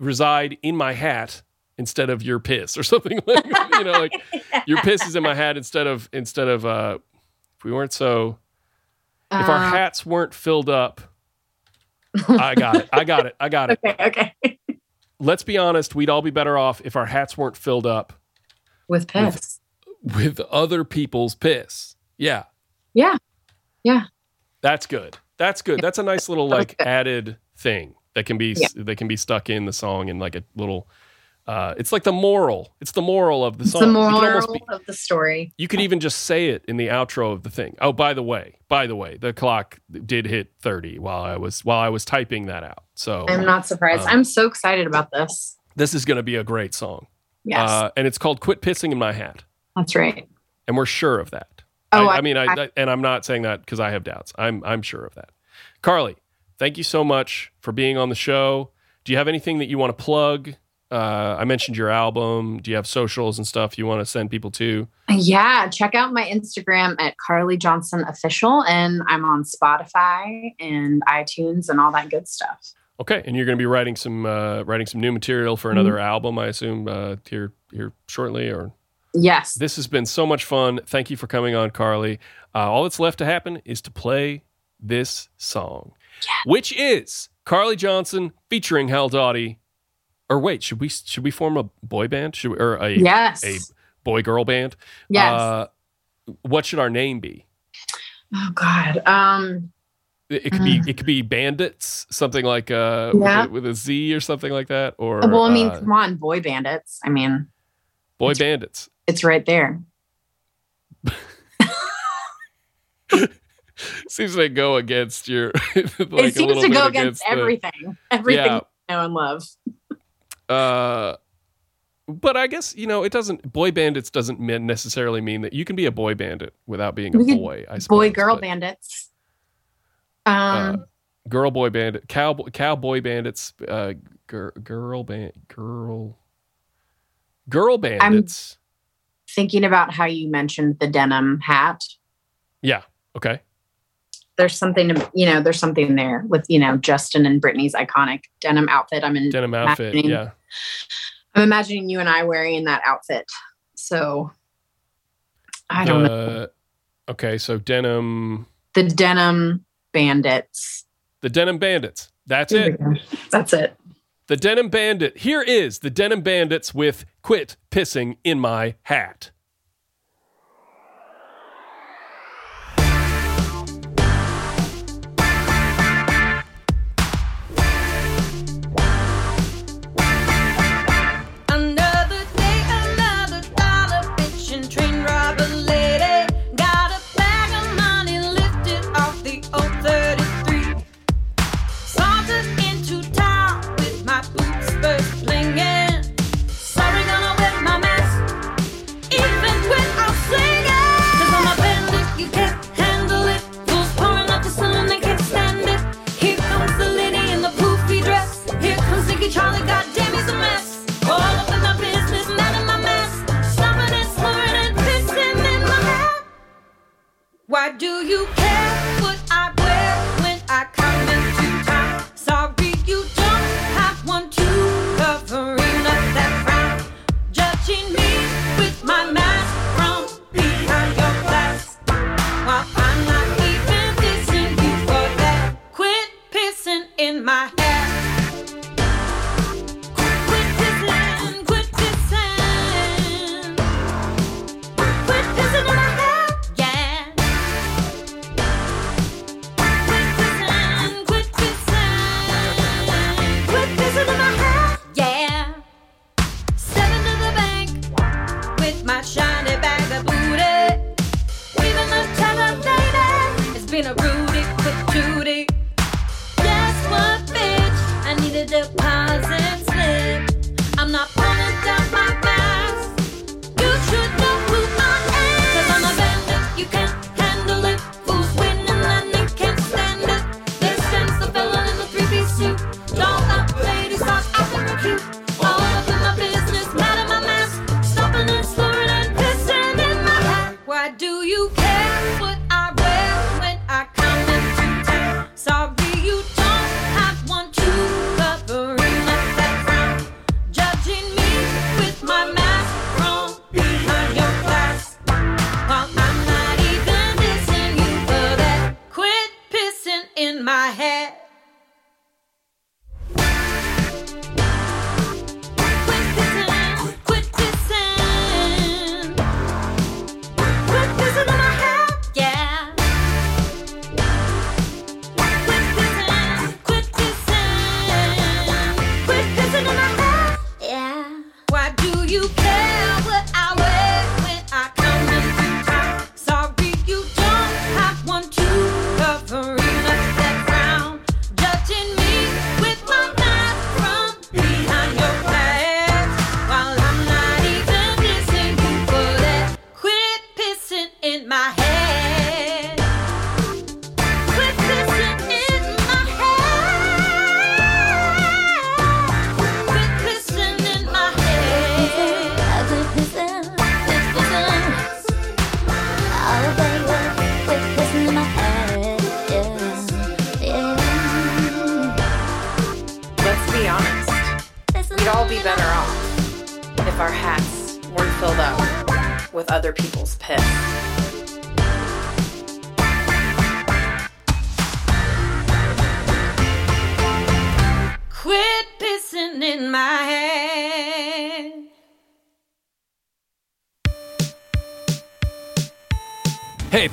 reside in my hat instead of your piss or *laughs* something like you know like your piss is in my hat instead of instead of uh if we weren't so if our uh, hats weren't filled up *laughs* I got it. I got it. I got it. okay okay Let's be honest, we'd all be better off if our hats weren't filled up with piss with other people's piss. Yeah. Yeah. Yeah. That's good. That's good. That's a nice little like added thing that can be Yeah. that can be stuck in the song in like a little uh it's like the moral. It's the moral of the it's song. the moral be- of the story you could even just say it in the outro of the thing. Oh, by the way, by the way, the clock did hit 30 while I was while I was typing that out. So i'm not surprised um, i'm so excited about this this is going to be a great song. Yes Uh, and it's called Quit Pissing in My Hat. that's right And we're sure of that. Oh, I, I- I mean, I, and I'm not saying that because I have doubts. I'm I'm sure of that. Carly, thank you so much for being on the show. Do you have anything that you want to plug? Uh, I mentioned your album. Do you have socials and stuff you want to send people to? Yeah, check out my Instagram at Carly Johnson Official, and I'm on Spotify and iTunes and all that good stuff. Okay, and you're going to be writing some uh, writing some new material for another album, I assume, uh, here here shortly. Or Yes, this has been so much fun. Thank you for coming on, Carly. Uh, all that's left to happen is to play this song, which is Carly Johnson featuring Hal Dottie. Or wait, should we should we form a boy band? Should we, or a yes, a boy girl band? yes. Uh, what should our name be? oh God, um, It, could be it could be bandits, something like uh Yeah. with, a, with a Z or something like that. Or well, I mean, uh, come on, boy bandits. I mean, boy bandits. it's right there. *laughs* Seems to go against your. *laughs* like a it seems to go against the- everything, everything Yeah. you know and love. Uh, but I guess you know it doesn't. Boy bandits doesn't mean necessarily mean that you can be a boy bandit without being a We boy. I suppose, Boy girl but, bandits. Uh, Um, girl boy bandit, cowboy cowboy bandits, uh, gir- girl band, girl, girl bandits. thinking about how you mentioned the denim hat. yeah. Okay. There's something to, you know, there's something there with, you know, Justin and Britney's iconic denim outfit. I'm in, Denim outfit. Yeah. I'm imagining you and I wearing that outfit. So I don't know. Okay, so denim, The denim bandits. the denim bandits. That's oh it. That's it. The denim bandit. Here is the denim bandits with "Quit Pissing in My Hat."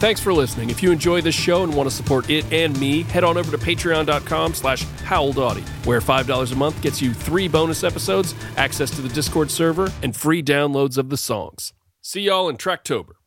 Thanks for listening. If you enjoy this show and want to support it and me, head on over to patreon.com slash howledaughty, where $5 a month gets you three bonus episodes, access to the Discord server, and free downloads of the songs. See y'all in Tracktober.